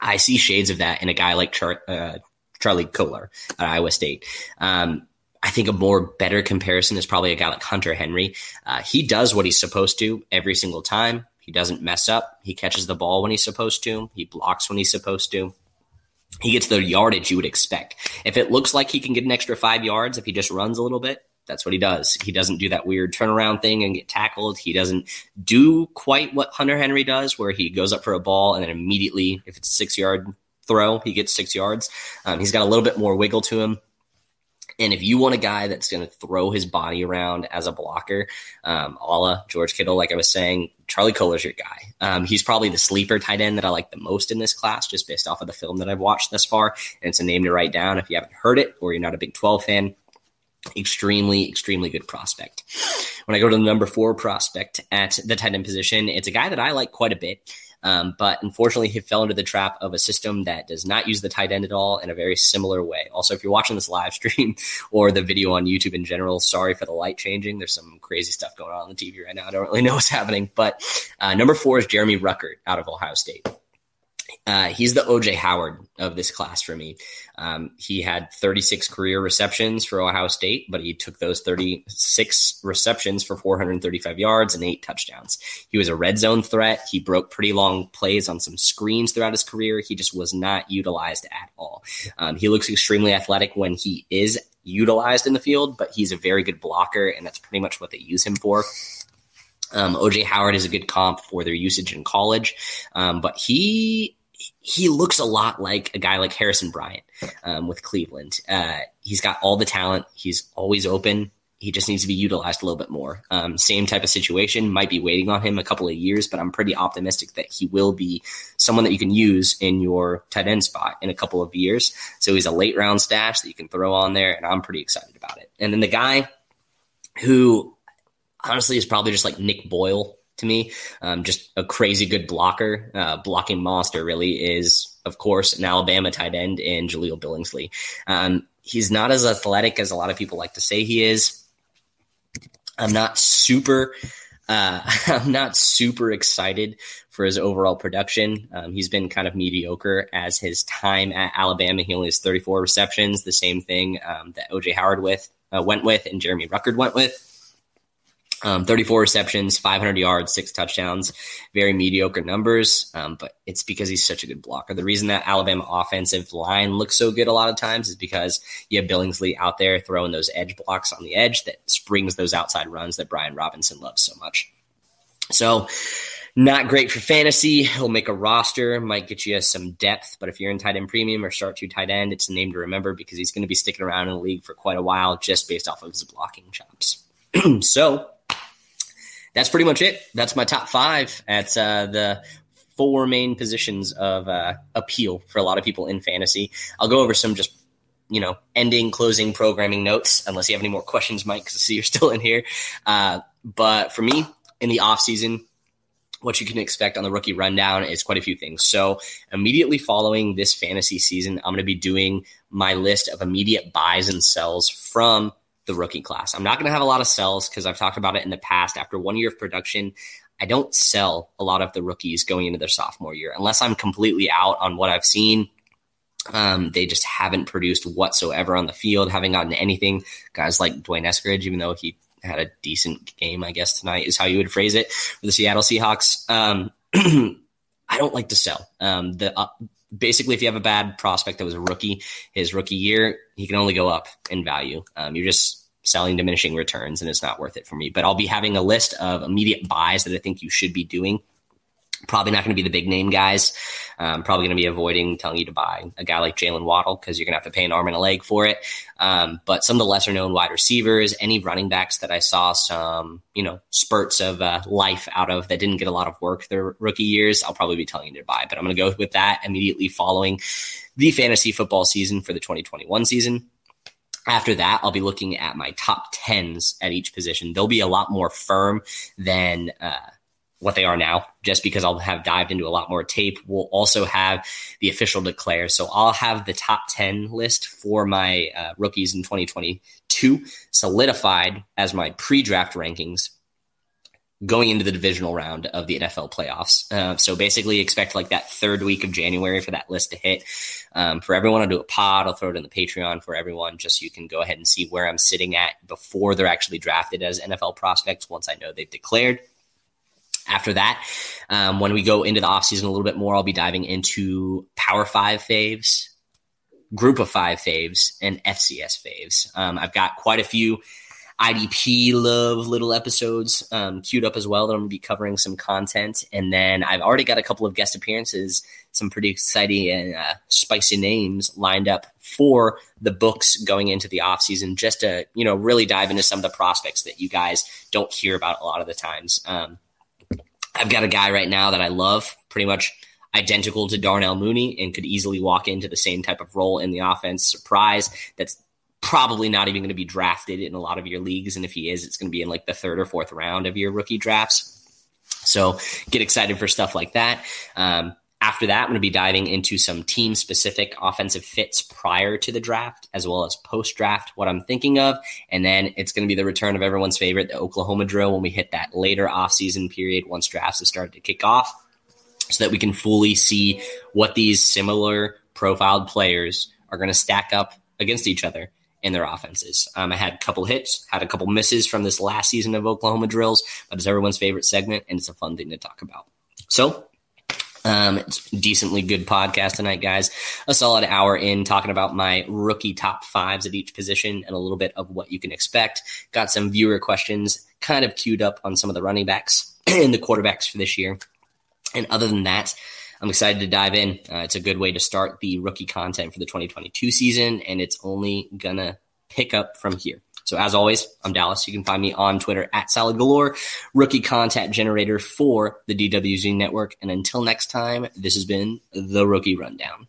S3: I see shades of that in a guy like Char- uh, Charlie Kolar at Iowa State. Um, I think a more better comparison is probably a guy like Hunter Henry. Uh, he does what he's supposed to every single time. He doesn't mess up. He catches the ball when he's supposed to. He blocks when he's supposed to. He gets the yardage you would expect. If it looks like he can get an extra five yards if he just runs a little bit, that's what he does. He doesn't do that weird turnaround thing and get tackled. He doesn't do quite what Hunter Henry does, where he goes up for a ball and then immediately, if it's a six yard throw, he gets six yards. Um, he's got a little bit more wiggle to him. And if you want a guy that's going to throw his body around as a blocker, um, a la George Kittle, like I was saying, Charlie Kolar's your guy. Um, he's probably the sleeper tight end that I like the most in this class, just based off of the film that I've watched thus far. And it's a name to write down if you haven't heard it or you're not a Big 12 fan. Extremely, extremely good prospect. When I go to the number four prospect at the tight end position, it's a guy that I like quite a bit. Um, but unfortunately, he fell into the trap of a system that does not use the tight end at all in a very similar way. Also, if you're watching this live stream or the video on YouTube in general, sorry for the light changing. There's some crazy stuff going on on the TV right now. I don't really know what's happening. But uh, number four is Jeremy Ruckert out of Ohio State. Uh, he's the OJ Howard of this class for me. Um, he had 36 career receptions for Ohio State, but he took those 36 receptions for 435 yards and eight touchdowns. He was a red zone threat. He broke pretty long plays on some screens throughout his career. He just was not utilized at all. Um, he looks extremely athletic when he is utilized in the field, but he's a very good blocker, and that's pretty much what they use him for. Um, OJ Howard is a good comp for their usage in college, um, but he he looks a lot like a guy like Harrison Bryant um, with Cleveland. Uh, he's got all the talent. He's always open. He just needs to be utilized a little bit more. Um, same type of situation. Might be waiting on him a couple of years, but I'm pretty optimistic that he will be someone that you can use in your tight end spot in a couple of years. So he's a late round stash that you can throw on there, and I'm pretty excited about it. And then the guy who honestly is probably just like Nick Boyle to me. Um, just a crazy good blocker, uh, blocking monster. Really is, of course, an Alabama tight end in Jahleel Billingsley. Um, he's not as athletic as a lot of people like to say he is. I'm not super. Uh, I'm not super excited for his overall production. Um, he's been kind of mediocre as his time at Alabama. He only has 34 receptions, the same thing um, that OJ Howard with uh, went with and Jeremy Ruckert went with. Um, 34 receptions, 500 yards, six touchdowns, very mediocre numbers, um, but it's because he's such a good blocker. The reason that Alabama offensive line looks so good a lot of times is because you have Billingsley out there throwing those edge blocks on the edge that springs those outside runs that Brian Robinson loves so much. So, Not great for fantasy. He'll make a roster, might get you some depth, but if you're in tight end premium or start two tight end, it's a name to remember because he's going to be sticking around in the league for quite a while just based off of his blocking chops. so that's pretty much it. That's my top five at uh, the four main positions of uh, appeal for a lot of people in fantasy. I'll go over some just you know ending, closing, programming notes. Unless you have any more questions, Mike, because I see you're still in here. Uh, but for me, in the off season, what you can expect on the rookie rundown is quite a few things. So, immediately following this fantasy season, I'm going to be doing my list of immediate buys and sells from the rookie class. I'm not going to have a lot of sells because I've talked about it in the past. After one year of production, I don't sell a lot of the rookies going into their sophomore year unless I'm completely out on what I've seen. Um, they just haven't produced whatsoever on the field, haven't gotten anything. Guys like D'Wayne Eskridge, even though he had a decent game, I guess tonight is how you would phrase it for the Seattle Seahawks. Um, I don't like to sell. Um, the uh, basically, if you have a bad prospect that was a rookie, his rookie year, he can only go up in value. Um, you're just selling diminishing returns, and it's not worth it for me. But I'll be having a list of immediate buys that I think you should be doing Probably not going to be the big name guys. Um, probably going to be avoiding telling you to buy a guy like Jaylen Waddle because you're going to have to pay an arm and a leg for it. Um, but some of the lesser known wide receivers, any running backs that I saw some, you know, spurts of uh, life out of that didn't get a lot of work their rookie years, I'll probably be telling you to buy. But I'm going to go with that immediately following the fantasy football season for the 2021 season. After that, I'll be looking at my top tens at each position. They'll be a lot more firm than. Uh, what they are now, just because I'll have dived into a lot more tape. We'll also have the official declare. So I'll have the top 10 list for my uh, rookies in 2022 solidified as my pre draft rankings going into the divisional round of the NFL playoffs. Uh, so basically, expect like that third week of January for that list to hit. Um, for everyone, I'll do a pod. I'll throw it in the Patreon for everyone, just so you can go ahead and see where I'm sitting at before they're actually drafted as NFL prospects. Once I know they've declared. After that, um, when we go into the offseason a little bit more, I'll be diving into Power Five faves, Group of Five faves, and FCS faves. Um, I've got quite a few IDP love little episodes um, queued up as well that I'm going to be covering some content. And then I've already got a couple of guest appearances, some pretty exciting and uh, spicy names lined up for the books going into the off season, just to, you know, really dive into some of the prospects that you guys don't hear about a lot of the times. Um, I've got a guy right now that I love, pretty much identical to Darnell Mooney, and could easily walk into the same type of role in the offense. Surprise, that's probably not even going to be drafted in a lot of your leagues. And if he is, it's going to be in like the third or fourth round of your rookie drafts. So get excited for stuff like that. Um, after that, I'm going to be diving into some team specific offensive fits prior to the draft as well as post draft, what I'm thinking of. And then it's going to be the return of everyone's favorite, the Oklahoma drill, when we hit that later offseason period once drafts have started to kick off so that we can fully see what these similar profiled players are going to stack up against each other in their offenses. Um, I had a couple hits, had a couple misses from this last season of Oklahoma drills, but it's everyone's favorite segment and it's a fun thing to talk about. So um, it's decently good podcast tonight, guys. A solid hour in talking about my rookie top fives at each position and a little bit of what you can expect. Got some viewer questions kind of queued up on some of the running backs and the quarterbacks for this year. And other than that, I'm excited to dive in. Uh, it's a good way to start the rookie content for the 2022 season, and it's only gonna pick up from here. So as always, I'm Dallas. You can find me on Twitter at Salad Galore, rookie content generator for the DWZ network. And until next time, this has been the Rookie Rundown.